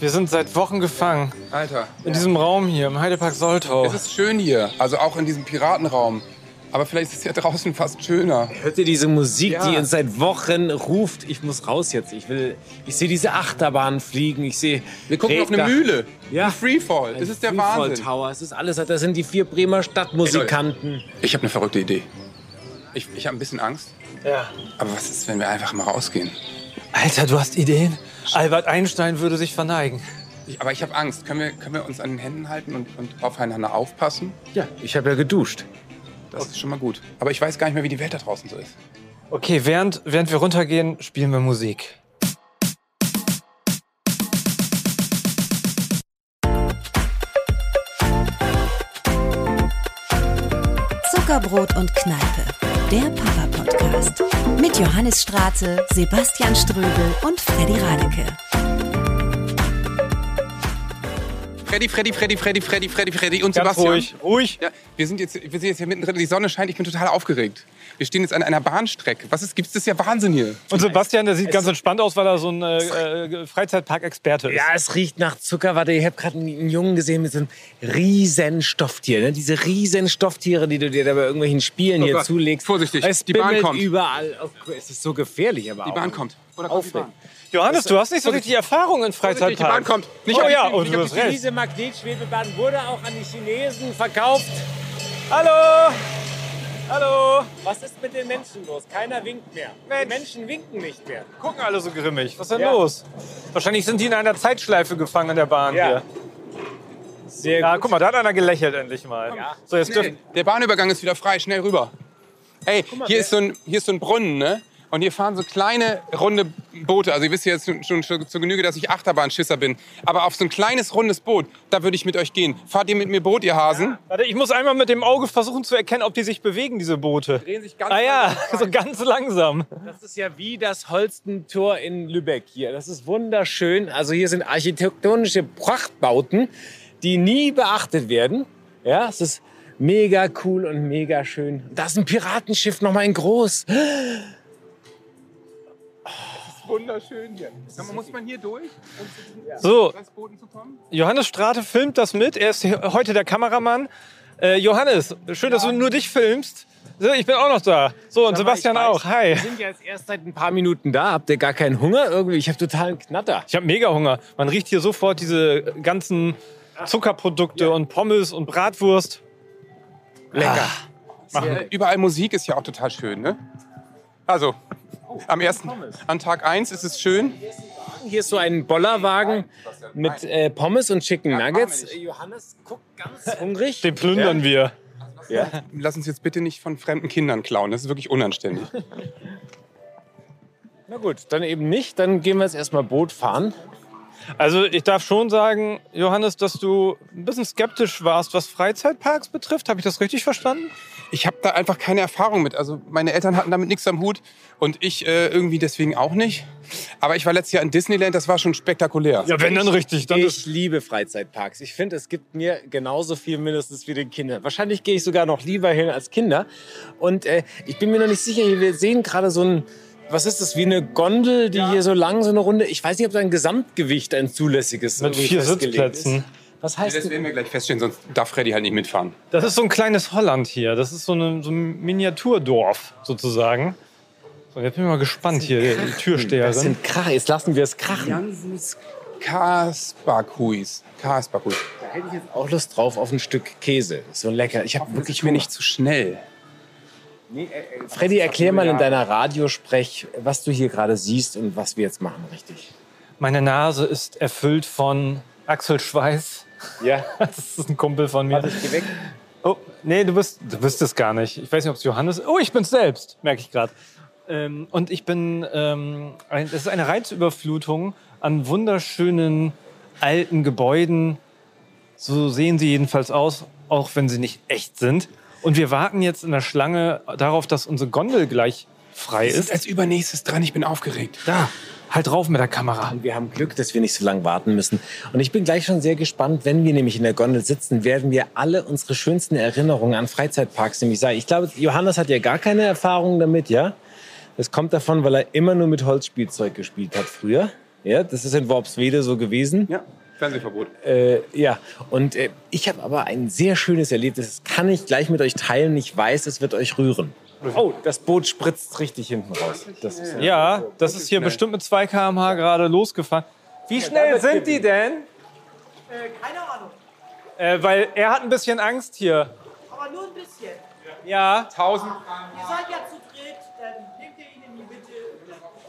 Wir sind seit Wochen gefangen. Alter. In diesem Raum hier, im Heidepark Soltau. Es ist schön hier. Also auch in diesem Piratenraum. Aber vielleicht ist es ja draußen fast schöner. Hört ihr diese Musik, Ja. die uns seit Wochen ruft? Ich muss raus jetzt. Ich will. Ich sehe diese Achterbahn fliegen. Ich sehe. Wir gucken auf eine. Mühle. Ja. Ein Freefall. Das ist der Freefall Wahnsinn. Tower. Es ist alles. Das sind die vier Bremer Stadtmusikanten. Ich habe eine verrückte Idee. Ich, ich habe ein bisschen Angst. Ja. Aber was ist, wenn wir einfach mal rausgehen? Alter, du hast Ideen? Albert Einstein würde sich verneigen. Ich, aber ich habe Angst. Können wir, können wir uns an den Händen halten und, und aufeinander aufpassen? Ja, ich habe ja geduscht. Das ist schon mal gut. Aber ich weiß gar nicht mehr, wie die Welt da draußen so ist. Okay, während, während wir runtergehen, spielen wir Musik. Zuckerbrot und Kneipe, der Papa-Podcast. Mit Johannes Straße, Sebastian Ströbel und Freddy Radeke. Freddy, Freddy, Freddy, Freddy, Freddy, Freddy, Freddy und Ganz Sebastian. ruhig, ruhig. Ja, wir sind jetzt, wir sind jetzt hier mittendrin. Die Sonne scheint. Ich bin total aufgeregt. Wir stehen jetzt an einer Bahnstrecke. Was ist? Gibt's das ist ja Wahnsinn hier? Und Sebastian, der sieht ganz entspannt aus, weil er so ein äh, äh, Freizeitpark-Experte ist. Ja, es riecht nach Zuckerwatte. Ich habe gerade einen, einen Jungen gesehen mit so einem riesen Stofftier. Ne? Diese riesen Stofftiere, die du dir da bei irgendwelchen Spielen Oh hier Gott, zulegst. vorsichtig, Es die Bahn kommt. überall. Oh, Es ist so gefährlich, aber Die auch. Bahn kommt. Oder kommt die Aufregend. Bahn? Johannes, du hast nicht so richtig Erfahrung in Freizeitparks. Bahn kommt. Nicht oh ja, und du hast recht. Diese Magnetschwebebahn wurde auch an die Chinesen verkauft. Hallo! Hallo! Was ist mit den Menschen los? Keiner winkt mehr. Mensch. Die Menschen winken nicht mehr. Gucken alle so grimmig. Was ist denn Ja. los? Wahrscheinlich sind die in einer Zeitschleife gefangen in der Bahn Ja. hier. Sehr Ja, gut. guck mal, da hat einer gelächelt endlich mal. Ja. So, jetzt dürfen, Der Bahnübergang ist wieder frei. Schnell rüber. Ey, hier ist, so ein, hier ist so ein Brunnen, ne? Und hier fahren so kleine, runde Boote. Also ihr wisst ja jetzt schon, zur Genüge, dass ich Achterbahnschisser bin. Aber auf so ein kleines, rundes Boot, da würde ich mit euch gehen. Fahrt ihr mit mir Boot, ihr Hasen? Warte, ich muss einmal mit dem Auge versuchen zu erkennen, ob die sich bewegen, diese Boote. Drehen sich ganz Ah ja, langsam so ganz langsam. Das ist ja wie das Holstentor in Lübeck hier. Das ist wunderschön. Also hier sind architektonische Prachtbauten, die nie beachtet werden. Ja, es ist mega cool und mega schön. Da ist ein Piratenschiff noch mal in groß. Wunderschön hier. Sag mal, muss man hier durch, um zu So, Restbooten zu kommen? Johannes Strate filmt das mit. Er ist heute der Kameramann. Äh, Johannes, schön, dass du nur dich filmst. So, ich bin auch noch da. So, und Sebastian weiß, auch. Hi. Wir sind ja jetzt erst seit ein paar Minuten da. Habt ihr gar keinen Hunger irgendwie? Ich habe totalen Knatter. Ich habe mega Hunger. Man riecht hier sofort diese ganzen Zuckerprodukte und Pommes und Bratwurst. Lecker. Äh, Überall Musik ist ja auch total schön, ne? Also, am ersten, an Tag 1 ist es schön. Hier ist so ein Bollerwagen mit äh, Pommes und Chicken Nuggets. Johannes guckt ganz hungrig. Den plündern wir. Lass uns jetzt bitte nicht von fremden Kindern klauen. Das ist wirklich unanständig. Na gut, dann eben nicht. Dann gehen wir jetzt erstmal Boot fahren. Also ich darf schon sagen, Johannes, dass du ein bisschen skeptisch warst, was Freizeitparks betrifft. Habe ich das richtig verstanden? Ich habe da einfach keine Erfahrung mit. Also meine Eltern hatten damit nichts am Hut und ich äh, irgendwie deswegen auch nicht. Aber ich war letztes Jahr in Disneyland, das war schon spektakulär. Ja, wenn dann richtig. Dann Ich liebe Freizeitparks. Ich finde, es gibt mir genauso viel mindestens wie den Kindern. Wahrscheinlich gehe ich sogar noch lieber hin als Kinder. Und äh, ich bin mir noch nicht sicher, wir sehen gerade so ein, was ist das, wie eine Gondel, die hier so lang, so eine Runde. Ich weiß nicht, ob da ein Gesamtgewicht, ein zulässiges mit vier Sitzplätzen. Ist. Was heißt Das denn? werden wir gleich feststellen, sonst darf Freddy halt nicht mitfahren. Das ist so ein kleines Holland hier. Das ist so, eine, so ein Miniaturdorf sozusagen. So, jetzt bin ich mal gespannt hier, die Das Türsteherin. sind Krach. Jetzt lassen wir es krachen. Jansens Kasperkuis. Kasperkuis. Da hätte ich jetzt auch Lust drauf auf ein Stück Käse. So lecker. Ich habe wirklich Ich bin nicht zu schnell. Freddy, erklär mal in deiner Radiosprech, was du hier gerade siehst und was wir jetzt machen, richtig? Meine Nase ist erfüllt von Axel Schweiß. Ja. Das ist ein Kumpel von mir. Warte, ich geh weg. Oh, nee, du bist, du bist es gar nicht. Ich weiß nicht, ob es Johannes ist. Oh, ich bin's selbst, merke ich gerade. Ähm, und ich bin, ähm, ein, das ist eine Reizüberflutung an wunderschönen alten Gebäuden. So sehen sie jedenfalls aus, auch wenn sie nicht echt sind. Und wir warten jetzt in der Schlange darauf, dass unsere Gondel gleich frei sind ist. als übernächstes dran, ich bin aufgeregt. Da, halt drauf mit der Kamera. Und wir haben Glück, dass wir nicht so lange warten müssen. Und ich bin gleich schon sehr gespannt, wenn wir nämlich in der Gondel sitzen, werden wir alle unsere schönsten Erinnerungen an Freizeitparks nämlich sagen. Ich glaube, Johannes hat ja gar keine Erfahrung damit, ja? Das kommt davon, weil er immer nur mit Holzspielzeug gespielt hat früher. Ja, das ist in Worpswede so gewesen. Ja, Fernsehverbot. Äh, ja, und äh, ich habe aber ein sehr schönes Erlebnis. Das kann ich gleich mit euch teilen. Ich weiß, es wird euch rühren. Oh, das Boot spritzt richtig hinten raus. Das ist Ja, das ist hier bestimmt mit 2 km/h gerade losgefahren. Wie schnell sind die denn? Keine Ahnung, Äh, weil er hat ein bisschen Angst hier. aber nur ein bisschen. Ja, 1000. Ihr seid ja zu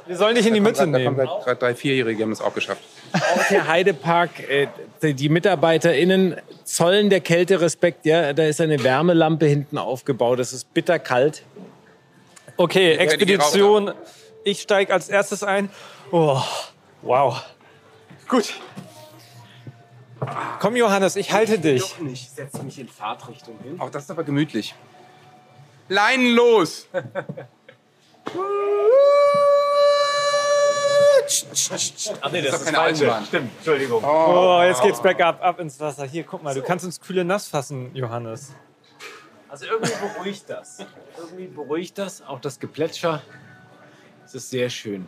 wir sollen dich in die Mitte Da kommen nehmen. gleich drei, drei, vierjährige, haben es auch geschafft. auch der Heidepark, äh, die MitarbeiterInnen zollen der Kälte Respekt. Ja, da ist eine Wärmelampe hinten aufgebaut. Es ist bitterkalt. Okay, Expedition. Ich steige als erstes ein. Oh, wow. Gut. Komm, Johannes, ich halte dich. Ich setze mich in Fahrtrichtung hin. Auch das ist aber gemütlich. Leinen los! Ach nee, Das ist doch keine Eisenbahn. Stimmt, Entschuldigung. Oh, jetzt geht's bergab, ab ins Wasser. Hier, guck mal, du kannst ins kühle Nass fassen, Johannes. Also irgendwie beruhigt das. Irgendwie beruhigt das. Auch das Geplätscher. Es ist sehr schön.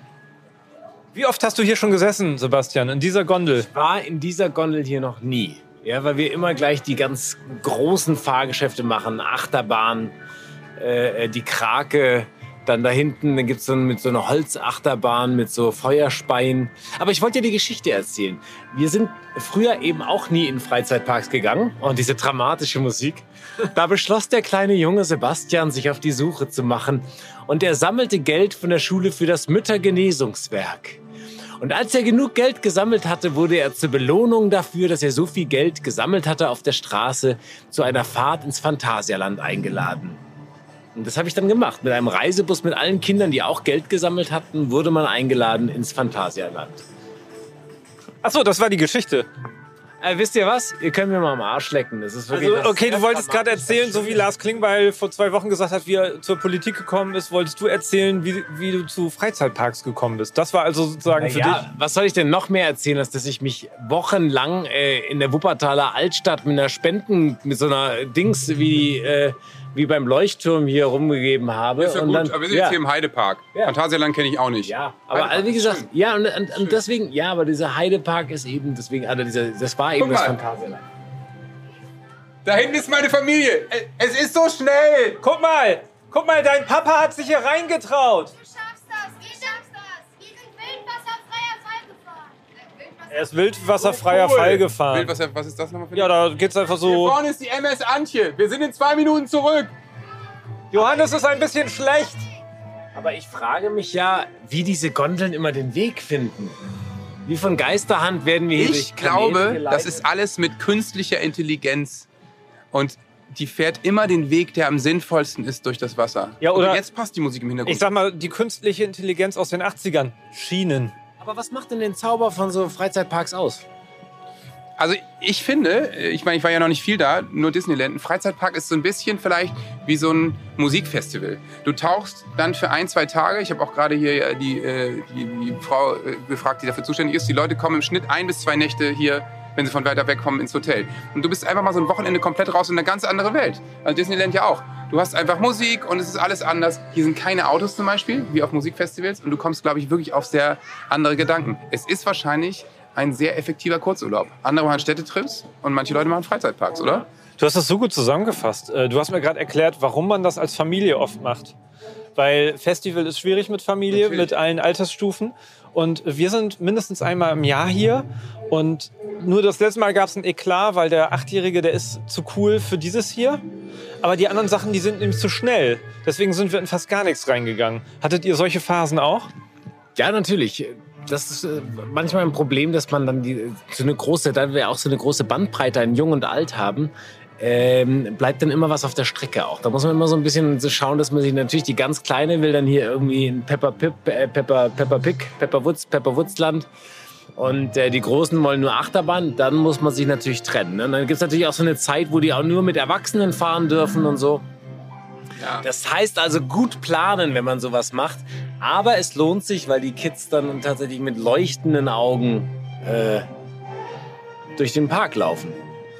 Wie oft hast du hier schon gesessen, Sebastian, in dieser Gondel? War in dieser Gondel hier noch nie. Ja, weil wir immer gleich die ganz großen Fahrgeschäfte machen. Achterbahn, äh, die Krake. Dann da hinten dann gibt's so mit so einer Holzachterbahn mit so Feuerspeien. Aber ich wollte dir die Geschichte erzählen. Wir sind früher eben auch nie in Freizeitparks gegangen. Und diese dramatische Musik. Da beschloss der kleine Junge Sebastian, sich auf die Suche zu machen. Und er sammelte Geld von der Schule für das Müttergenesungswerk. Und als er genug Geld gesammelt hatte, wurde er zur Belohnung dafür, dass er so viel Geld gesammelt hatte auf der Straße, zu einer Fahrt ins Phantasialand eingeladen. Und das habe ich dann gemacht. Mit einem Reisebus mit allen Kindern, die auch Geld gesammelt hatten, wurde man eingeladen ins Phantasialand. Achso, das war die Geschichte. Äh, wisst ihr was? Ihr könnt mir mal am Arsch lecken. Das ist wirklich Also, okay, du wolltest gerade erzählen, so wie Lars Klingbeil vor zwei Wochen gesagt hat, wie er zur Politik gekommen ist, wolltest du erzählen, wie, wie du zu Freizeitparks gekommen bist. Das war also sozusagen für ja, was soll ich denn noch mehr erzählen, als dass ich mich wochenlang äh, in der Wuppertaler Altstadt mit einer Spenden, mit so einer Dings wie, äh, wie beim Leuchtturm hier rumgegeben habe. Ist ja Und gut, dann- aber wir sind ja, jetzt hier im Heidepark. Ja. Phantasialand kenne ich auch nicht. Ja, aber also, wie gesagt, ja, und, und, und deswegen, ja, aber dieser Heidepark ist eben, deswegen, also dieser, das war eben Guck das mal. Phantasialand. Da hinten ist meine Familie. Es ist so schnell. Guck mal, guck mal, dein Papa hat sich hier reingetraut. Er ist wildwasserfreier Cool. Fall gefahren. Wildwasser, was ist das nochmal für Ja, da geht's einfach Hier so. vorne ist die MS Antje. Wir sind in zwei Minuten zurück. Johannes ist ein bisschen schlecht. Aber ich frage mich ja, wie diese Gondeln immer den Weg finden. Wie von Geisterhand werden wir hier Ich glaube, geleitet? das ist alles mit künstlicher Intelligenz. Und die fährt immer den Weg, der am sinnvollsten ist durch das Wasser. Ja, oder- Und jetzt passt die Musik im Hintergrund. Ich sag mal, die künstliche Intelligenz aus den 80ern. Schienen. Aber was macht denn den Zauber von so Freizeitparks aus? Also ich finde, ich meine, ich war ja noch nicht viel da, nur Disneyland. Ein Freizeitpark ist so ein bisschen vielleicht wie so ein Musikfestival. Du tauchst dann für ein, zwei Tage. Ich habe auch gerade hier äh, die, äh, die, die Frau äh, gefragt, die dafür zuständig ist. Die Leute kommen im Schnitt ein bis zwei Nächte hier, wenn sie von weiter weg kommen, ins Hotel. Und du bist einfach mal so ein Wochenende komplett raus in eine ganz andere Welt. Also Disneyland ja auch. Du hast einfach Musik und es ist alles anders. Hier sind keine Autos zum Beispiel, wie auf Musikfestivals. Und du kommst, glaube ich, wirklich auf sehr andere Gedanken. Es ist wahrscheinlich ein sehr effektiver Kurzurlaub. Andere machen Städtetrips und manche Leute machen Freizeitparks, oder? Du hast das so gut zusammengefasst. Äh, Du hast mir gerade erklärt, warum man das als Familie oft macht. Weil Festival ist schwierig mit Familie, Natürlich. mit allen Altersstufen. Und wir sind mindestens einmal im Jahr hier. Und nur das letzte Mal gab es ein Eklat, weil der Achtjährige, der ist zu cool für dieses hier. Aber die anderen Sachen, die sind nämlich zu schnell. Deswegen sind wir in fast gar nichts reingegangen. Hattet ihr solche Phasen auch? Ja, natürlich. Das ist äh, manchmal ein Problem, dass man dann die, so eine große, da wir auch so eine große Bandbreite an Jung und Alt haben, ähm, bleibt dann immer was auf der Strecke auch. Da muss man immer so ein bisschen schauen, dass man sich natürlich die ganz Kleine will dann hier irgendwie ein Pepper Pip, äh, Pepper, Pepper Pig, Pepper Woods, Pepper Woodsland. Und äh, die Großen wollen nur Achterbahn, dann muss man sich natürlich trennen. Ne? Und dann gibt es natürlich auch so eine Zeit, wo die auch nur mit Erwachsenen fahren dürfen und so. Ja. Das heißt also gut planen, wenn man sowas macht. Aber es lohnt sich, weil die Kids dann tatsächlich mit leuchtenden Augen äh, durch den Park laufen.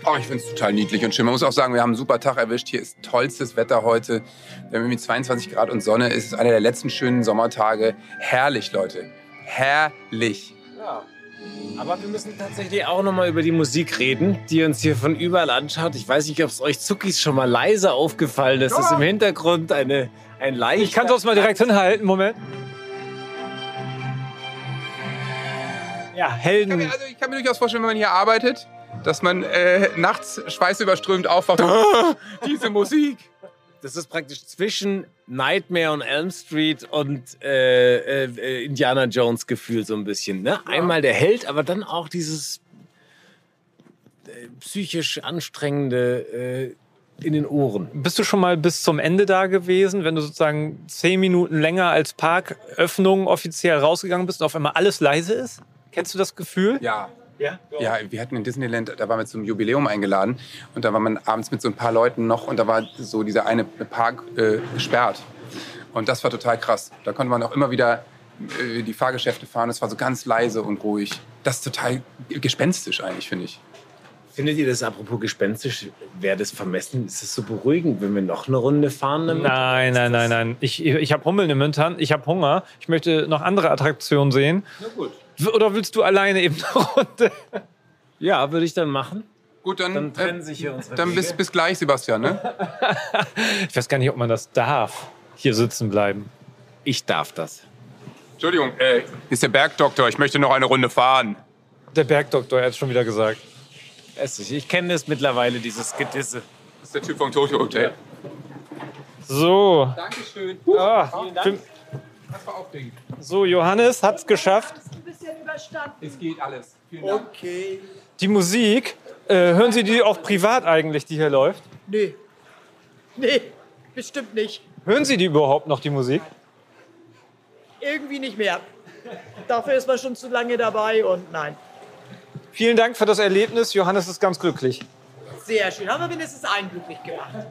Oh, ich finde es total niedlich und schön. Man muss auch sagen, wir haben einen super Tag erwischt. Hier ist tollstes Wetter heute. Wir haben irgendwie 22 Grad und Sonne. Es ist einer der letzten schönen Sommertage. Herrlich, Leute. Herrlich. Aber wir müssen tatsächlich auch noch mal über die Musik reden, die uns hier von überall anschaut. Ich weiß nicht, ob es euch Zuckis schon mal leise aufgefallen ist, dass im Hintergrund eine, ein leicht... Ich kann es uns mal direkt hinhalten. Moment. Ja, Ich kann Helden. mir, also ich kann mir durchaus vorstellen, wenn man hier arbeitet, dass man äh, nachts schweißüberströmt aufwacht. Diese Musik. Das ist praktisch zwischen Nightmare on Elm Street und äh, äh, Indiana Jones Gefühl so ein bisschen. Ne? Einmal der Held, aber dann auch dieses äh, psychisch anstrengende äh, in den Ohren. Bist du schon mal bis zum Ende da gewesen, wenn du sozusagen zehn Minuten länger als Parköffnung offiziell rausgegangen bist und auf einmal alles leise ist? Kennst du das Gefühl? Ja. Ja. Ja, wir hatten in Disneyland, da waren wir zum Jubiläum eingeladen und da war man abends mit so ein paar Leuten noch und da war so dieser eine Park äh, gesperrt. Und das war total krass. Da konnte man auch immer wieder äh, die Fahrgeschäfte fahren. Es war so ganz leise und ruhig. Das ist total gespenstisch eigentlich, finde ich. Findet ihr das apropos gespenstisch? Wäre das vermessen? Ist es so beruhigend, wenn wir noch eine Runde fahren? Damit? Nein, nein, nein, nein. Ich, ich habe Hummeln im Hintern, ich habe Hunger. Ich möchte noch andere Attraktionen sehen. Na gut. Oder willst du alleine eben eine Runde? Ja, würde ich dann machen. Gut, dann, Dann trennen äh, sich hier unsere dann bis, Wege. bis gleich, Sebastian. Ne? Ich weiß gar nicht, ob man das darf. Hier sitzen bleiben. Ich darf das. Entschuldigung, äh, ist der Bergdoktor. Ich möchte noch eine Runde fahren. Der Bergdoktor hat es schon wieder gesagt. Es ist- Ich kenne es mittlerweile, dieses Gedisse. Das ist der Typ vom Tokyo Hotel. So, Dankeschön. ah, für- Das war aufregend. so Johannes hat's geschafft. Überstanden. Es geht alles. Vielen Dank. Okay. Die Musik, äh, hören Sie die auch privat eigentlich, die hier läuft? Nee. Nee, bestimmt nicht. Hören Sie die überhaupt noch, die Musik? Irgendwie nicht mehr. Dafür ist man schon zu lange dabei und nein. Vielen Dank für das Erlebnis. Johannes ist ganz glücklich. Sehr schön. Haben wir mindestens einen glücklich gemacht.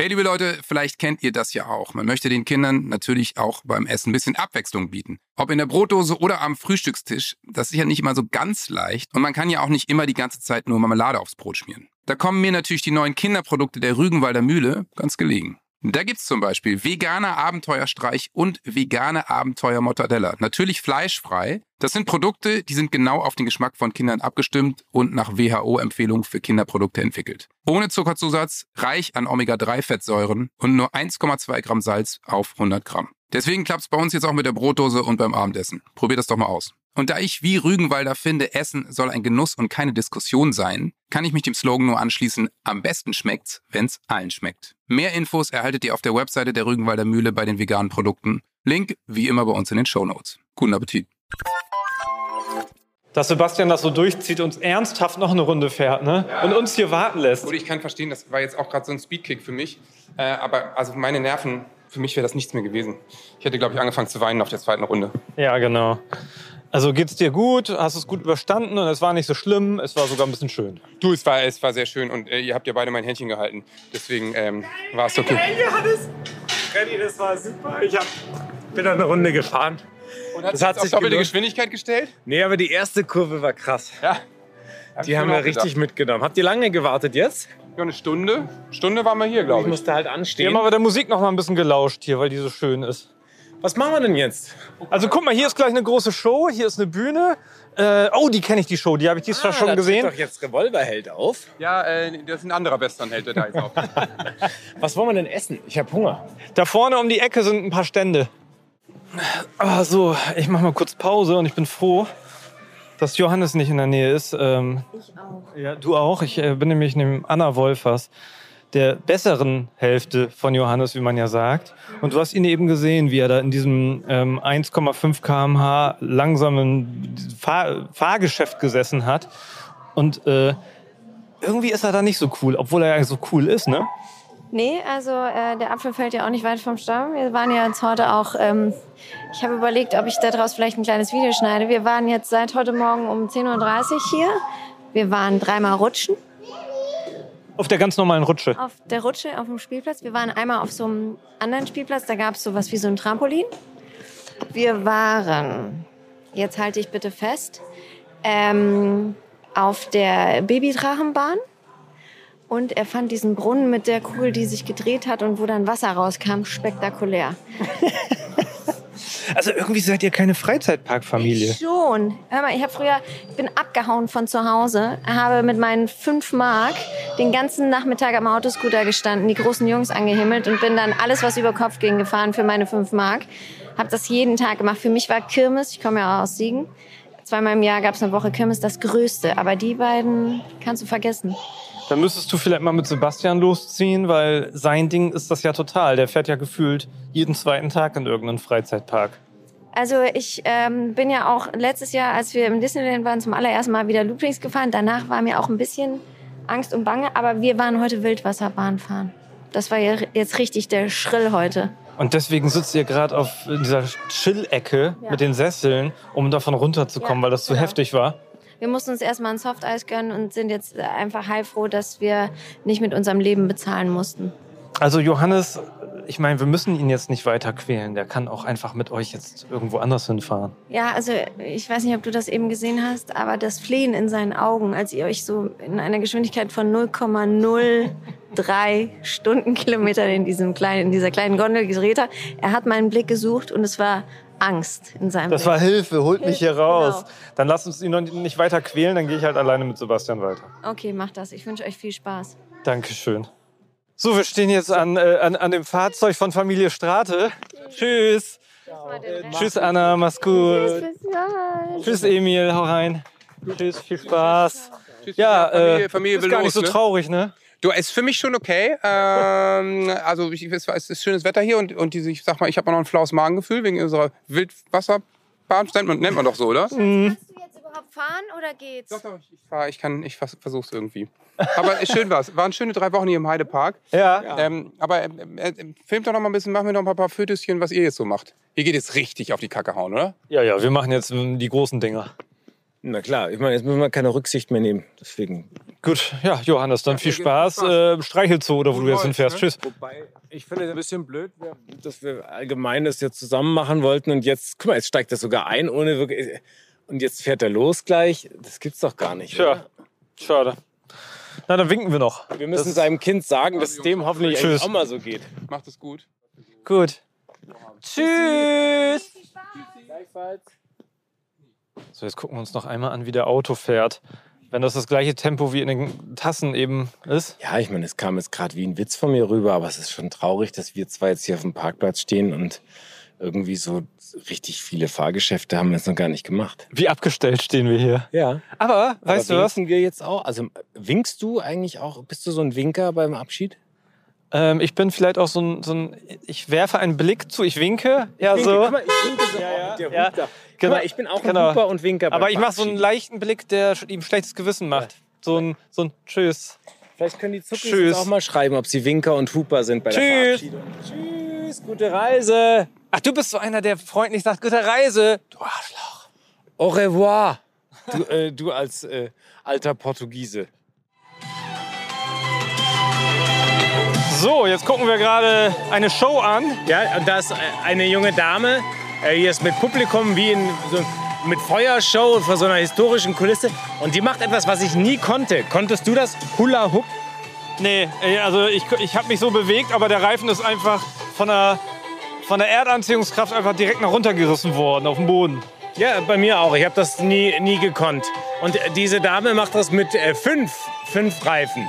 Hey, liebe Leute, vielleicht kennt ihr das ja auch. Man möchte den Kindern natürlich auch beim Essen ein bisschen Abwechslung bieten. Ob in der Brotdose oder am Frühstückstisch, das ist ja nicht immer so ganz leicht. Und man kann ja auch nicht immer die ganze Zeit nur Marmelade aufs Brot schmieren. Da kommen mir natürlich die neuen Kinderprodukte der Rügenwalder Mühle ganz gelegen. Da gibt's zum Beispiel veganer Abenteuerstreich und vegane Abenteuer Mortadella. Natürlich fleischfrei. Das sind Produkte, die sind genau auf den Geschmack von Kindern abgestimmt und nach WHO-Empfehlung für Kinderprodukte entwickelt. Ohne Zuckerzusatz, reich an Omega-3-Fettsäuren und nur 1,2 Gramm Salz auf 100 Gramm. Deswegen klappt's bei uns jetzt auch mit der Brotdose und beim Abendessen. Probiert das doch mal aus. Und da ich wie Rügenwalder finde, Essen soll ein Genuss und keine Diskussion sein, kann ich mich dem Slogan nur anschließen, am besten schmeckt's, wenn's allen schmeckt. Mehr Infos erhaltet ihr auf der Webseite der Rügenwalder Mühle bei den veganen Produkten. Link wie immer bei uns in den Shownotes. Guten Appetit. Dass Sebastian das so durchzieht und ernsthaft noch eine Runde fährt ne? und uns hier warten lässt. Gut, ich kann verstehen, das war jetzt auch gerade so ein Speedkick für mich. Äh, aber also meine Nerven, für mich wäre das nichts mehr gewesen. Ich hätte, glaube ich, angefangen zu weinen auf der zweiten Runde. Ja, genau. Also geht's dir gut? Hast es gut überstanden und es war nicht so schlimm. Es war sogar ein bisschen schön. Du, es war, es war sehr schön und äh, ihr habt ja beide mein Händchen gehalten. Deswegen ähm, war es okay. Hey, Johannes. Freddy, das war super. Ich hab, bin eine Runde gefahren. Und hat Das sich hat auf sich doppelte gelohnt. Geschwindigkeit gestellt? Nee, aber die erste Kurve war krass. Ja. Die haben wir richtig mitgenommen. Habt ihr lange gewartet jetzt? Ja, eine Stunde. Stunde waren wir hier, Ich glaube ich. musste halt Wir anstehen. haben aber der Musik noch mal ein bisschen gelauscht hier, weil die so schön ist. Was machen wir denn jetzt? Also guck mal, hier ist gleich eine große Show, hier ist eine Bühne. Äh, oh, die kenne ich, die Show, die habe ich dieses Jahr schon da gesehen. doch jetzt Revolverheld auf. Ja, äh, das ist ein anderer Westernheld, der da jetzt auf. Was wollen wir denn essen? Ich habe Hunger. Da vorne um die Ecke sind ein paar Stände. Ah, so, ich mache mal kurz Pause und ich bin froh, dass Johannes nicht in der Nähe ist. Ähm, ich auch. Ja, du auch. Ich äh, bin nämlich neben Anna Wolfers, der besseren Hälfte von Johannes, wie man ja sagt. Und du hast ihn eben gesehen, wie er da in diesem ähm, 1,5 km/h langsamen Fahr Fahrgeschäft gesessen hat. Und äh, irgendwie ist er da nicht so cool, obwohl er ja so cool ist, ne? Nee, also äh, der Apfel fällt ja auch nicht weit vom Stamm. Wir waren ja jetzt heute auch, ähm, ich habe überlegt, ob ich daraus vielleicht ein kleines Video schneide. Wir waren jetzt seit heute Morgen um 10.30 Uhr hier. Wir waren dreimal rutschen Auf der ganz normalen Rutsche. auf der Rutsche auf dem Spielplatz. Wir waren einmal auf so einem anderen Spielplatz, da gab es sowas wie so ein Trampolin. Wir waren, jetzt halte ich bitte fest, ähm, auf der Babydrachenbahn. Und er fand diesen Brunnen mit der Kugel, die sich gedreht hat und wo dann Wasser rauskam, spektakulär. Also irgendwie seid ihr keine Freizeitparkfamilie. Schon. Hör mal, ich habe früher, ich bin abgehauen von zu Hause, habe mit meinen 5 Mark den ganzen Nachmittag am Autoscooter gestanden, die großen Jungs angehimmelt und bin dann alles, was über Kopf ging, gefahren für meine 5 Mark. Habe das jeden Tag gemacht. Für mich war Kirmes, ich komme ja auch aus Siegen, zweimal im Jahr gab es eine Woche Kirmes, das Größte. Aber die beiden kannst du vergessen. Dann müsstest du vielleicht mal mit Sebastian losziehen, weil sein Ding ist das ja total. Der fährt ja gefühlt jeden zweiten Tag in irgendeinen Freizeitpark. Also ich ähm, bin ja auch letztes Jahr, als wir im Disneyland waren, zum allerersten Mal wieder Loopings gefahren. Danach war mir auch ein bisschen Angst und Bange, aber wir waren heute Wildwasserbahn fahren. Das war ja jetzt richtig der Schrill heute. Und deswegen sitzt ihr gerade auf dieser Chill-Ecke Ja. mit den Sesseln, um davon runterzukommen, Ja, weil das zu genau. heftig war. Wir mussten uns erstmal ein Softeis gönnen und sind jetzt einfach heilfroh, dass wir nicht mit unserem Leben bezahlen mussten. Also Johannes, ich meine, wir müssen ihn jetzt nicht weiter quälen. Der kann auch einfach mit euch jetzt irgendwo anders hinfahren. Ja, also ich weiß nicht, ob du das eben gesehen hast, aber das Flehen in seinen Augen, als ihr euch so in einer Geschwindigkeit von 0,03 Stundenkilometer in, diesem kleinen, in dieser kleinen Gondel gedreht habt, er hat meinen Blick gesucht und es war Angst in seinem Das war Hilfe, holt mich hier Hilfe, raus. genau. Dann lasst uns ihn noch nicht weiter quälen, dann gehe ich halt alleine mit Sebastian weiter. Okay, macht das. Ich wünsche euch viel Spaß. Dankeschön. So, wir stehen jetzt an, äh, an, an dem Fahrzeug von Familie Strate. Tschüss. Tschüss, Anna, mach's gut. Tschüss, Emil, hau rein. Tschüss, viel Spaß. Ja, Familie- äh, Familie ist will gar los, nicht so ne? traurig, ne? Du, ist für mich schon okay. Ähm, also ich, es es ist schönes Wetter hier und, und diese, ich sag mal, ich habe noch ein flaues Magengefühl wegen unserer Wildwasserbahn. Nennt man, nennt man doch so, oder? Kannst du jetzt überhaupt fahren oder geht's? Doch, doch, ich, fahr, ich kann, ich vers versuch's irgendwie. Aber ist schön war's. Waren schöne drei Wochen hier im Heidepark. Ja. Ähm, aber ähm, äh, äh, filmt doch noch mal ein bisschen, machen wir noch ein paar Fötüschen, was ihr jetzt so macht. Ihr geht jetzt richtig auf die Kacke hauen, oder? Ja, ja, wir machen jetzt ähm, die großen Dinger. Na klar, ich meine, jetzt müssen wir keine Rücksicht mehr nehmen. Deswegen. Gut, ja, Johannes, dann viel Spaß. Äh, Streichelzoo oder wo du jetzt hinfährst. Tschüss. Wobei, ich finde es ein bisschen blöd, dass wir allgemein das jetzt zusammen machen wollten und jetzt, guck mal, jetzt steigt er sogar ein, ohne wirklich. Und jetzt fährt er los gleich. Das gibt's doch gar nicht. Tja, oder? schade. Na, dann winken wir noch. Wir müssen Das- seinem Kind sagen, dass es dem hoffentlich Tschüss. auch mal so geht. Macht es gut. Gut. Tschüss. So, jetzt gucken wir uns noch einmal an, wie der Auto fährt. Wenn das das gleiche Tempo wie in den Tassen eben ist. Ja, ich meine, es kam jetzt gerade wie ein Witz von mir rüber, aber es ist schon traurig, dass wir zwar jetzt hier auf dem Parkplatz stehen und irgendwie so richtig viele Fahrgeschäfte haben wir jetzt noch gar nicht gemacht. Wie abgestellt stehen wir hier. Ja. Aber, weißt aber du was? wir jetzt auch? Also winkst du eigentlich auch? Bist du so ein Winker beim Abschied? Ähm, ich bin vielleicht auch so ein, so ein. Ich werfe einen Blick zu, ich winke. Ja, Winke, so. Mal, ich winke so. Ja, ja. Der Ja, genau. mal, ich bin auch ein Genau. Huper und Winker Aber ich mache so einen leichten Blick, der ihm schlechtes Gewissen macht. So ein, so ein Tschüss. Vielleicht können die Zuckis Tschüss. auch mal schreiben, ob sie Winker und Huper sind bei der Tschüss. Verabschiedung. Tschüss, gute Reise. Ach, du bist so einer, der freundlich sagt, gute Reise. Du Arschloch. Au revoir. Du, äh, du als äh, alter Portugiese. So, jetzt gucken wir gerade eine Show an. Ja, und da ist äh, eine junge Dame, äh, hier ist mit Publikum wie in so mit Feuershow vor so einer historischen Kulisse. Und die macht etwas, was ich nie konnte. Konntest du das? Hula Hoop? Nee, ey, also ich, ich habe mich so bewegt, aber der Reifen ist einfach von der, von der Erdanziehungskraft einfach direkt nach runtergerissen worden auf den Boden. Ja, bei mir auch. Ich habe das nie, nie gekonnt. Und äh, diese Dame macht das mit äh, fünf, fünf Reifen.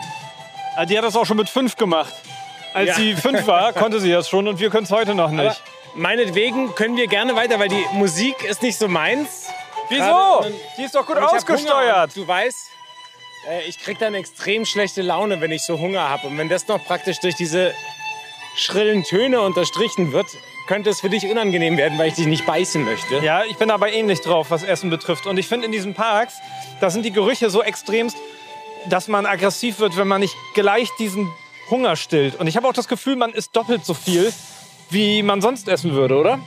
Die hat das auch schon mit fünf gemacht. Als Ja. sie fünf war, konnte sie das schon und wir können es heute noch Aber nicht. meinetwegen können wir gerne weiter, weil die Musik ist nicht so meins. Wieso? Die ist doch gut ausgesteuert. Du weißt, äh, ich krieg dann extrem schlechte Laune, wenn ich so Hunger habe. Und wenn das noch praktisch durch diese schrillen Töne unterstrichen wird, könnte es für dich unangenehm werden, weil ich dich nicht beißen möchte. Ja, ich bin aber ähnlich drauf, was Essen betrifft. Und ich finde in diesen Parks, da sind die Gerüche so extremst, dass man aggressiv wird, wenn man nicht gleich diesen Hunger stillt. Und ich habe auch das Gefühl, man isst doppelt so viel, wie man sonst essen würde, oder?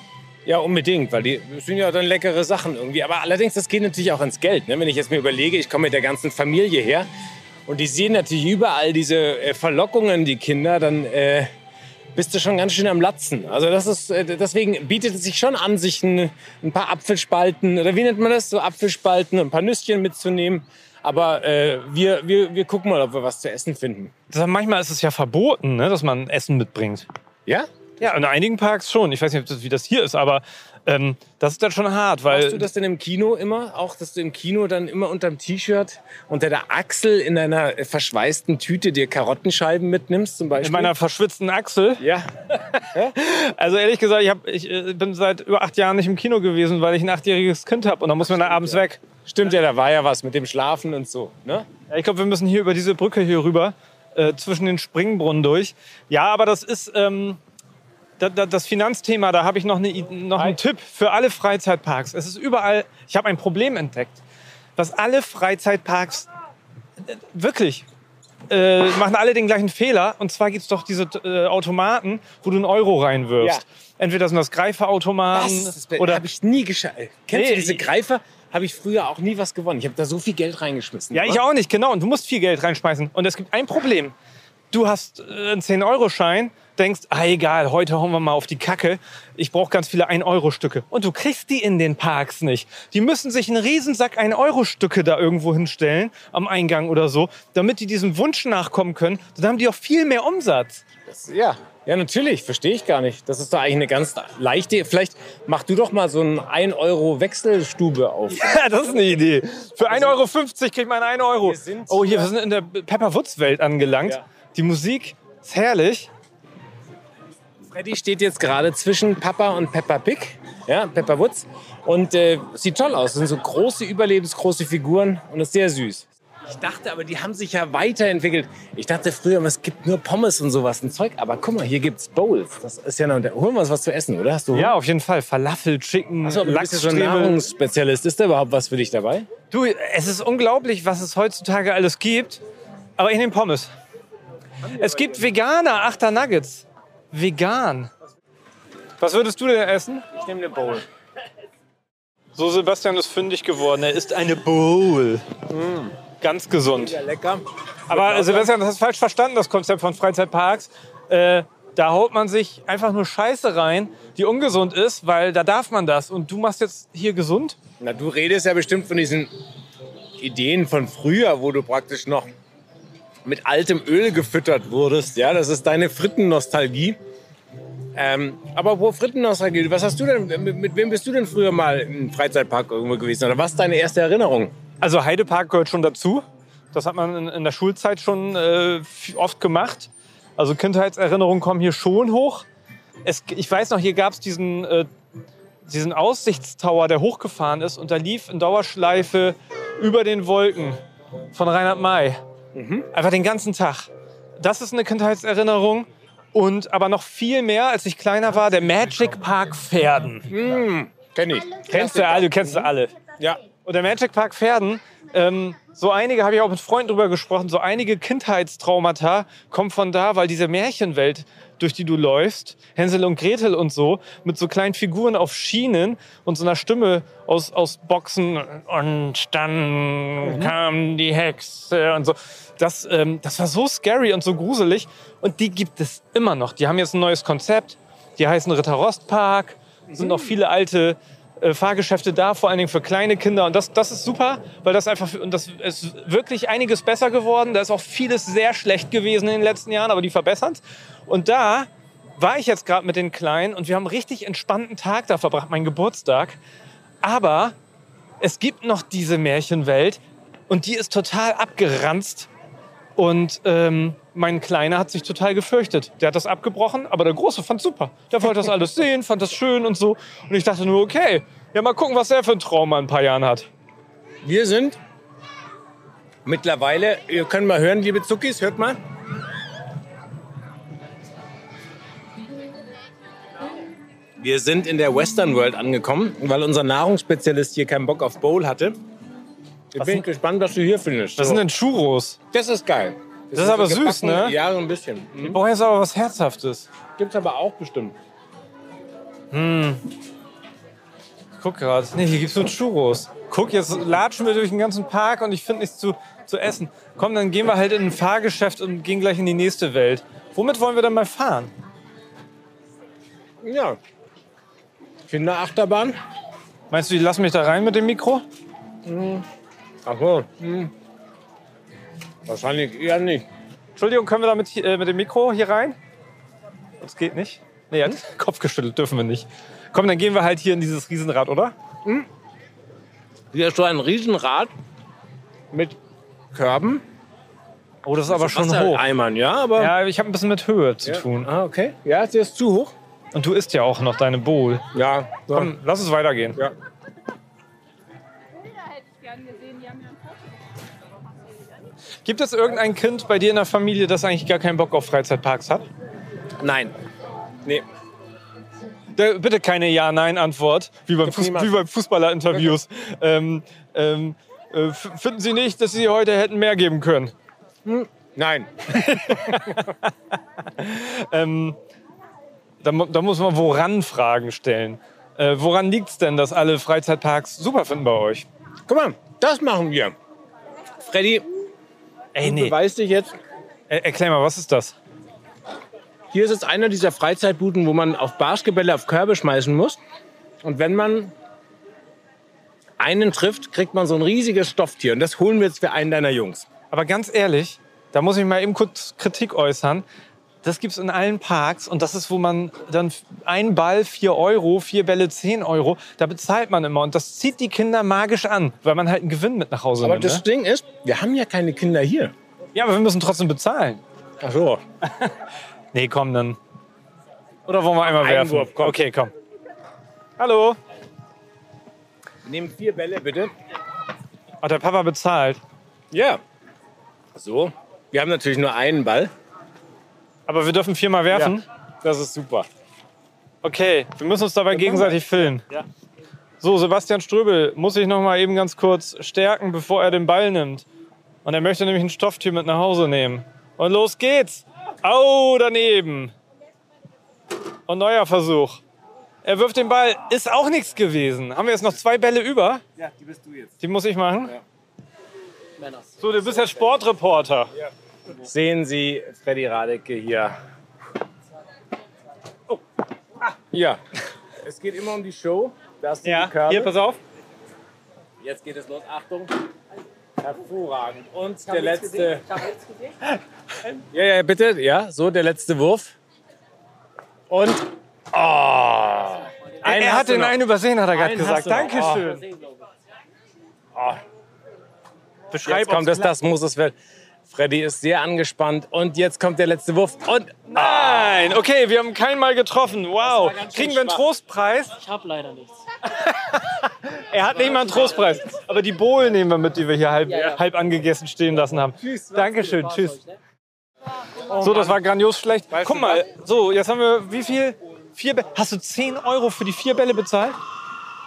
Ja, unbedingt, weil die sind ja dann leckere Sachen irgendwie. Aber allerdings, das geht natürlich auch ins Geld. Ne? Wenn ich jetzt mir überlege, ich komme mit der ganzen Familie her und die sehen natürlich überall diese äh, Verlockungen, die Kinder, dann äh, bist du schon ganz schön am Latzen. Also das ist, äh, deswegen bietet es sich schon an, sich ein, ein paar Apfelspalten, oder wie nennt man das, so Apfelspalten, ein paar Nüsschen mitzunehmen. Aber äh, wir, wir, wir gucken mal, ob wir was zu essen finden. Das, manchmal ist es ja verboten, ne, dass man Essen mitbringt. Ja? Ja, in einigen Parks schon. Ich weiß nicht, das, wie das hier ist, aber Ähm, das ist dann schon hart, weil Machst du das denn im Kino immer? Auch, dass du im Kino dann immer unterm T-Shirt unter der Achsel in einer verschweißten Tüte dir Karottenscheiben mitnimmst zum Beispiel? in meiner verschwitzten Achsel. ja. Also ehrlich gesagt, ich, hab, ich äh, bin seit über acht Jahren nicht im Kino gewesen, weil ich ein achtjähriges Kind habe und dann muss man da abends weg. Stimmt ja, da war ja was mit dem Schlafen und so. Ne? Ja, ich glaube, wir müssen hier über diese Brücke hier rüber, äh, zwischen den Springbrunnen durch. Ja, aber das ist ähm, das Finanzthema, da habe ich noch, eine, noch einen Tipp für alle Freizeitparks. Es ist überall, ich habe ein Problem entdeckt, was alle Freizeitparks äh, wirklich äh, machen alle den gleichen Fehler. Und zwar gibt es doch diese äh, Automaten, wo du einen Euro reinwirfst. Ja. Entweder sind das Greiferautomaten Das oder habe ich nie geschafft. Kennst Nee, du diese Greifer? Habe ich früher auch nie was gewonnen. Ich habe da so viel Geld reingeschmissen. Ja, ich auch nicht, genau. Und du musst viel Geld reinschmeißen. Und es gibt ein Problem. Du hast äh, einen 10-Euro-Schein, denkst, ah, egal, heute hauen wir mal auf die Kacke. Ich brauche ganz viele 1-Euro-Stücke. Und du kriegst die in den Parks nicht. Die müssen sich einen Riesensack 1-Euro-Stücke da irgendwo hinstellen, am Eingang oder so, damit die diesem Wunsch nachkommen können. Dann haben die auch viel mehr Umsatz. Ja, ja, natürlich. Verstehe ich gar nicht. Das ist doch eigentlich eine ganz leichte. Vielleicht mach du doch mal so einen 1-Euro-Wechselstube auf. Ja, das ist eine Idee. Für 1,50 Euro kriegt man 1 Euro. Wir sind Oh, hier, wir sind in der Pepper Woods-Welt angelangt. Ja. Die Musik ist herrlich. Freddy steht jetzt gerade zwischen Papa und Peppa Pig, ja, Peppa Woods. Und äh, sieht toll aus. Das sind so große, überlebensgroße Figuren und ist sehr süß. Ich dachte aber, die haben sich ja weiterentwickelt. Ich dachte früher, es gibt nur Pommes und sowas, ein Zeug. Aber guck mal, hier gibt's Bowls. Das ist ja noch, holen wir uns was zu essen, oder? Hast du? Ja, auf jeden Fall. Falafel, Chicken, Achso, aber du bist ja schon Lachsstrebel. Nahrungsspezialist. Ist da überhaupt was für dich dabei? Du, es ist unglaublich, was es heutzutage alles gibt. Aber ich nehme Pommes. Es gibt vegane Achter Nuggets. Vegan. Was würdest du denn essen? Ich nehme eine Bowl. So, Sebastian ist fündig geworden. Er isst eine Bowl. Ganz gesund. Ja, lecker. Aber Sebastian, das hast falsch verstanden, das Konzept von Freizeitparks. Äh, da haut man sich einfach nur Scheiße rein, die ungesund ist, weil da darf man das. Und du machst jetzt hier gesund? Na, du redest ja bestimmt von diesen Ideen von früher, wo du praktisch noch mit altem Öl gefüttert wurdest. Ja, das ist deine Frittennostalgie. Ähm, aber wo Frittennostalgie? Was hast du denn? Mit, mit wem bist du denn früher mal im Freizeitpark irgendwo gewesen? Oder was ist deine erste Erinnerung? Also Heidepark gehört schon dazu. Das hat man in, in der Schulzeit schon äh, oft gemacht. Also Kindheitserinnerungen kommen hier schon hoch. Es, ich weiß noch, hier gab es diesen, äh, diesen Aussichtstower, der hochgefahren ist und da lief in Dauerschleife über den Wolken von Reinhard May. Einfach den ganzen Tag. Das ist eine Kindheitserinnerung. Und aber noch viel mehr, als ich kleiner war, der Magic Park Pferden. Kenn ich. Kennst du alle, du kennst du alle. Ja. Und der Magic Park Pferden, ähm, so einige, habe ich auch mit Freunden drüber gesprochen, so einige Kindheitstraumata kommen von da, weil diese Märchenwelt, durch die du läufst, Hänsel und Gretel und so, mit so kleinen Figuren auf Schienen und so einer Stimme aus, aus Boxen und dann kam die Hexe und so. Das, ähm, das war so scary und so gruselig. Und die gibt es immer noch. Die haben jetzt ein neues Konzept, die heißen Ritter Rostpark, sind noch viele alte äh, Fahrgeschäfte da, vor allen Dingen für kleine Kinder. Und das, das ist super, weil das einfach, und das ist wirklich einiges besser geworden. Da ist auch vieles sehr schlecht gewesen in den letzten Jahren, aber die verbessern es. Und da war ich jetzt gerade mit den Kleinen und wir haben einen richtig entspannten Tag da verbracht, meinen Geburtstag. Aber es gibt noch diese Märchenwelt und die ist total abgeranzt. Und ähm, mein Kleiner hat sich total gefürchtet. Der hat das abgebrochen, aber der Große fand super. Der wollte das alles sehen, fand das schön und so. Und ich dachte nur, okay, ja mal gucken, was er für ein Trauma in ein paar Jahren hat. Wir sind mittlerweile, ihr könnt mal hören, liebe Zuckis, hört mal. Wir sind in der Western World angekommen, weil unser Nahrungsspezialist hier keinen Bock auf Bowl hatte. Ich bin gespannt, was du hier findest. Das So. sind denn Churros. das ist geil. Das ist aber so süß, ne? Ja, so ein bisschen. Wir Mhm. brauchen jetzt aber was Herzhaftes. Gibt's aber auch bestimmt. Ich guck gerade. Nee, hier gibt's nur Churros. Guck, jetzt latschen wir durch den ganzen Park und ich finde nichts zu, zu essen. Komm, dann gehen wir halt in ein Fahrgeschäft und gehen gleich in die nächste Welt. Womit wollen wir denn mal fahren? Ja. Kinderachterbahn. Meinst du, die lassen mich da rein mit dem Mikro? Ach so. Hm. Wahrscheinlich eher nicht. Entschuldigung, können wir da mit, äh, mit dem Mikro hier rein? Das geht nicht. Nee, er hat den Kopf geschüttelt, dürfen wir nicht. Komm, dann gehen wir halt hier in dieses Riesenrad, oder? Hier ist so ein Riesenrad mit Körben. Oh, das ist aber schon hoch. Eimern, ja, aber. Ja, ich habe ein bisschen mit Höhe zu Ja. tun. Ah, okay. Ja, der ist zu hoch. Und du isst ja auch noch deine Bowl. Ja. So. Komm, lass es weitergehen. Ja. Gibt es irgendein Kind bei dir in der Familie, das eigentlich gar keinen Bock auf Freizeitparks hat? Nein. Nee. Da, bitte keine Ja-Nein-Antwort, wie beim, Fuß, niemand. wie beim Fußballerinterviews. ähm, ähm, äh, finden Sie nicht, dass Sie heute hätten mehr geben können? Nein. Ähm, da, da muss man woran Fragen stellen. Äh, woran liegt es denn, dass alle Freizeitparks super finden bei euch? Guck mal, das machen wir. Freddy, Ey, du beweist dich jetzt. Er, erklär mal, was ist das? Hier ist jetzt einer dieser Freizeitbuden, wo man auf Basketbälle auf Körbe schmeißen muss. Und wenn man einen trifft, kriegt man so ein riesiges Stofftier. Und das holen wir jetzt für einen deiner Jungs. Aber ganz ehrlich, da muss ich mal eben kurz Kritik äußern. Das gibt's in allen Parks und das ist, wo man dann ein Ball 4 Euro, vier Bälle 10 Euro, da bezahlt man immer und das zieht die Kinder magisch an, weil man halt einen Gewinn mit nach Hause Aber nimmt. das Ne? Ding ist, wir haben ja keine Kinder hier. Ja, aber wir müssen trotzdem bezahlen. Ach so. Nee, komm dann. Oder wollen wir einmal werfen? Einwurf, komm. Okay, komm. Hallo. Wir nehmen vier Bälle, bitte. Hat der Papa bezahlt? Ja. So. Wir haben natürlich nur einen Ball. Aber wir dürfen viermal werfen? Das ist super. Okay, wir müssen uns dabei gegenseitig filmen. Ja. So, Sebastian Ströbel muss sich noch mal eben ganz kurz stärken, bevor er den Ball nimmt. Und er möchte nämlich ein Stofftier mit nach Hause nehmen. Und los geht's. Au, daneben. Und neuer Versuch. Er wirft den Ball. Ist auch nichts gewesen. Haben wir jetzt noch zwei Bälle über? Ja, die bist du jetzt. Die muss ich machen? So, du bist ja Sportreporter. Sehen Sie Freddy Radecke hier. Oh. Ah, ja. Es geht immer um die Show. Das sind die Körbe. hier, pass auf. Jetzt geht es los. Achtung. Hervorragend. Und der letzte. Ja, ja, bitte. Ja, so der letzte Wurf. Und. Oh. Er hat den noch. einen übersehen, hat er gerade gesagt. hast du noch. Dankeschön. Beschreib Jetzt kommt es, das muss es werden. Freddy ist sehr angespannt. Und jetzt kommt der letzte Wurf. Und. Nein, okay, wir haben keinen Mal getroffen. Wow. Kriegen wir einen schwach. Trostpreis? Ich habe leider nichts. Er hat nicht mal einen Trostpreis. Aber die Bohlen nehmen wir mit, die wir hier halb, ja. halb angegessen stehen lassen haben. Dankeschön, tschüss. So, das war grandios schlecht. Guck mal, so, jetzt haben wir wie viel? Vier Bälle. Hast du 10 Euro für die vier Bälle bezahlt?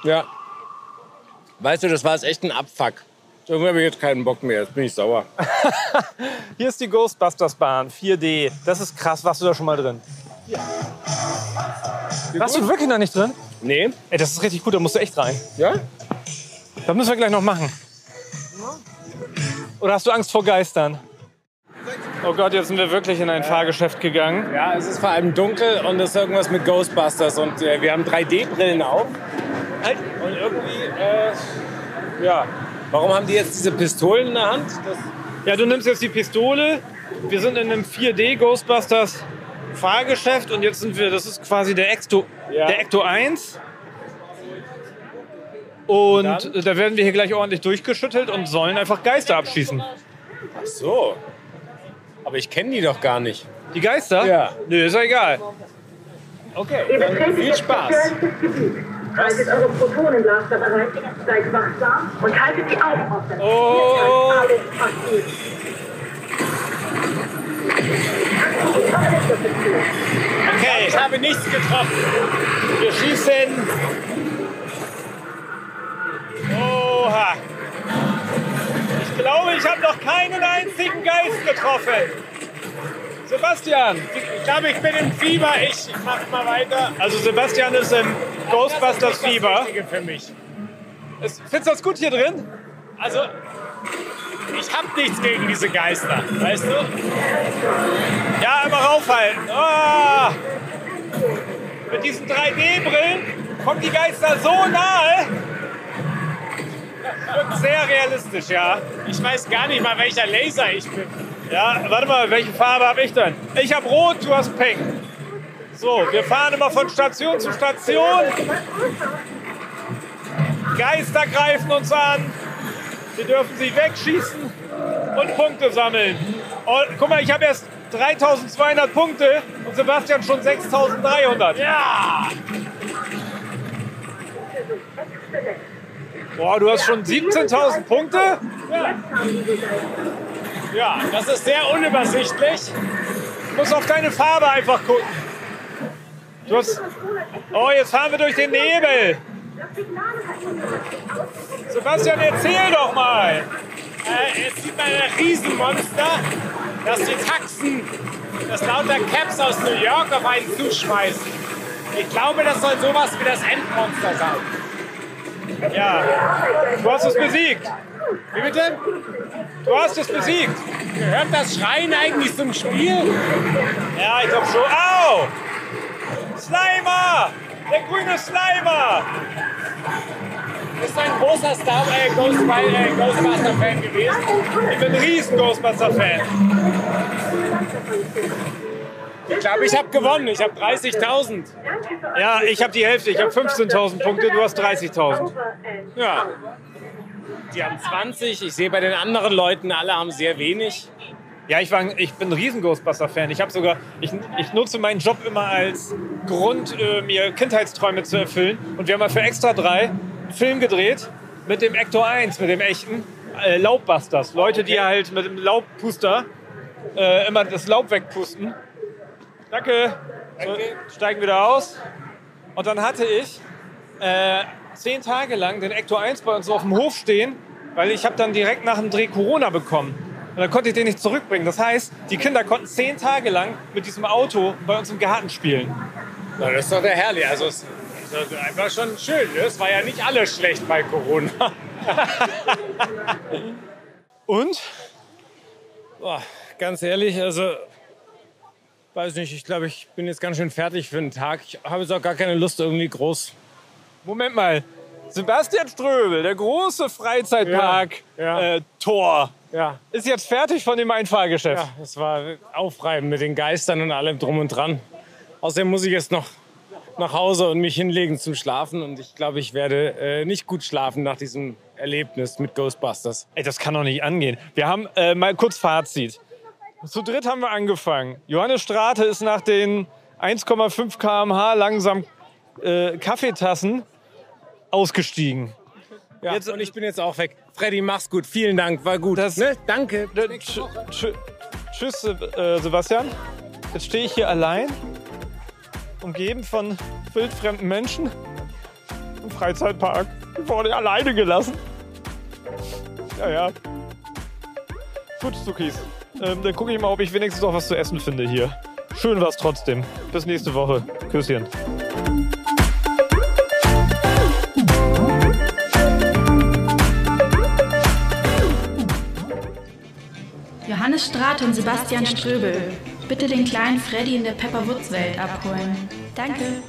Ja. Weißt du, das war jetzt echt ein Abfuck. Irgendwie habe ich jetzt keinen Bock mehr. Jetzt bin ich sauer. Hier ist die Ghostbusters Bahn, 4D. Das ist krass. Warst du da schon mal drin? Warst du wirklich noch nicht drin? Nee? Ey, das ist richtig gut, da musst du echt rein. Ja? Das müssen wir gleich noch machen. Oder hast du Angst vor Geistern? Oh Gott, jetzt sind wir wirklich in ein Fahrgeschäft gegangen. Ja, es ist vor allem dunkel und es ist irgendwas mit Ghostbusters und äh, wir haben 3D-Brillen auf. Halt. Und irgendwie, äh, ja. Warum haben die jetzt diese Pistolen in der Hand? Das, Ja, du nimmst jetzt die Pistole. Wir sind in einem 4D Ghostbusters Fahrgeschäft und jetzt sind wir, das ist quasi der Ecto, Ja. der Ecto 1. Und dann? da werden wir hier gleich ordentlich durchgeschüttelt und sollen einfach Geister abschießen. ach so. Aber ich kenne die doch gar nicht. Die Geister? Ja. Nö, ist ja egal. Okay, viel Spaß. Haltet eure Protonenblaster bereit, seid wachsam und haltet die Augen offen. Oh. Alles passiert. Okay. Ich habe nichts getroffen. Wir schießen. Oha. Ich glaube, ich habe noch keinen einzigen Geist getroffen. Sebastian. Ich glaube, ich bin im Fieber. Ich mach mal weiter. Also Sebastian ist im Ghostbusters Fieber. Für mich. Findest du das gut hier drin? Also, ich habe nichts gegen diese Geister, weißt du? Ja, immer raufhalten. Ah. Mit diesen 3D-Brillen kommen die Geister so nahe. Wirkt sehr realistisch, ja. Ich weiß gar nicht mal, welcher Laser ich bin. Ja, warte mal, welche Farbe habe ich denn? Ich habe rot, du hast pink. So, wir fahren immer von Station zu Station. Geister greifen uns an. Sie dürfen sich wegschießen und Punkte sammeln. Und, guck mal, ich habe erst 3200 Punkte und Sebastian schon 6300. Ja! Boah, du hast schon 17.000 Punkte? Ja. ja, das ist sehr unübersichtlich. Du musst auf deine Farbe einfach gucken. Du hast oh, jetzt fahren wir durch den Nebel. Sebastian, erzähl doch mal. Äh, jetzt sieht man ein Riesenmonster, das die Taxen, das lauter Caps aus New York auf einen zuschmeißen. Ich glaube, das soll sowas wie das Endmonster sein. Ja, du hast es besiegt. Wie bitte? Du hast es besiegt. Gehört das Schreien eigentlich zum Spiel? Ja, ich glaube schon. Au! Slimer! Der grüne Slimer! Bist du ein großer Star äh, äh, Ghostbuster-Fan gewesen? Ich bin ein riesen Ghostbuster-Fan. Ich glaube, ich habe gewonnen. Ich habe 30.000. Ja, ich habe die Hälfte. Ich habe 15.000 Punkte, du hast 30.000. Ja. Die haben 20. Ich sehe bei den anderen Leuten, alle haben sehr wenig. Ja, ich, war, ich bin ein riesen Ghostbuster-Fan. Ich habe sogar, ich, ich nutze meinen Job immer als Grund, äh, mir Kindheitsträume zu erfüllen. Und wir haben mal für Extra 3 einen Film gedreht mit dem Ector 1, mit dem echten äh, Laubbusters. Leute, die halt mit dem Laubpuster äh, immer das Laub wegpusten. Danke. So, steigen wieder aus. Und dann hatte ich äh, zehn Tage lang den Ector 1 bei uns auf dem Hof stehen, weil ich habe dann direkt nach dem Dreh Corona bekommen. Und dann konnte ich den nicht zurückbringen. Das heißt, die Kinder konnten zehn Tage lang mit diesem Auto bei uns im Garten spielen. Na, das ist doch der herrlich. Also es ist einfach schon schön. ne? Es war ja nicht alles schlecht bei Corona. Und? Boah, ganz ehrlich, also weiß nicht, ich glaube, ich bin jetzt ganz schön fertig für den Tag. Ich habe jetzt auch gar keine Lust irgendwie groß. Moment mal. Sebastian Ströbel, der große Freizeitpark Ja, ja. Äh, Ja, ist jetzt fertig von dem Einfahrgeschäft. ja, es war aufreibend mit den Geistern und allem drum und dran. Außerdem muss ich jetzt noch nach Hause und mich hinlegen zum Schlafen und ich glaube, ich werde äh, nicht gut schlafen nach diesem Erlebnis mit Ghostbusters. Ey, das kann doch nicht angehen. Wir haben äh, mal kurz Fazit. Zu dritt haben wir angefangen. Johannes Strate ist nach den 1,5 km/h langsam äh, Kaffeetassen ausgestiegen. Ja, Jetzt- und ich bin jetzt auch weg. Freddy, mach's gut. Vielen Dank, war gut. Das- ne? Danke. Tsch- tsch- Tschüss, äh, Sebastian. Jetzt stehe ich hier allein, umgeben von wildfremden Menschen im Freizeitpark. Ich wurde alleine gelassen. Ja, ja. Gut, Zuckis. Ähm, dann gucke ich mal, ob ich wenigstens noch was zu essen finde hier. Schön war's trotzdem. Bis nächste Woche. Küsschen. Johannes Strate und Sebastian Ströbel. Bitte den kleinen Freddy in der Pepperwoods-Welt abholen. Danke.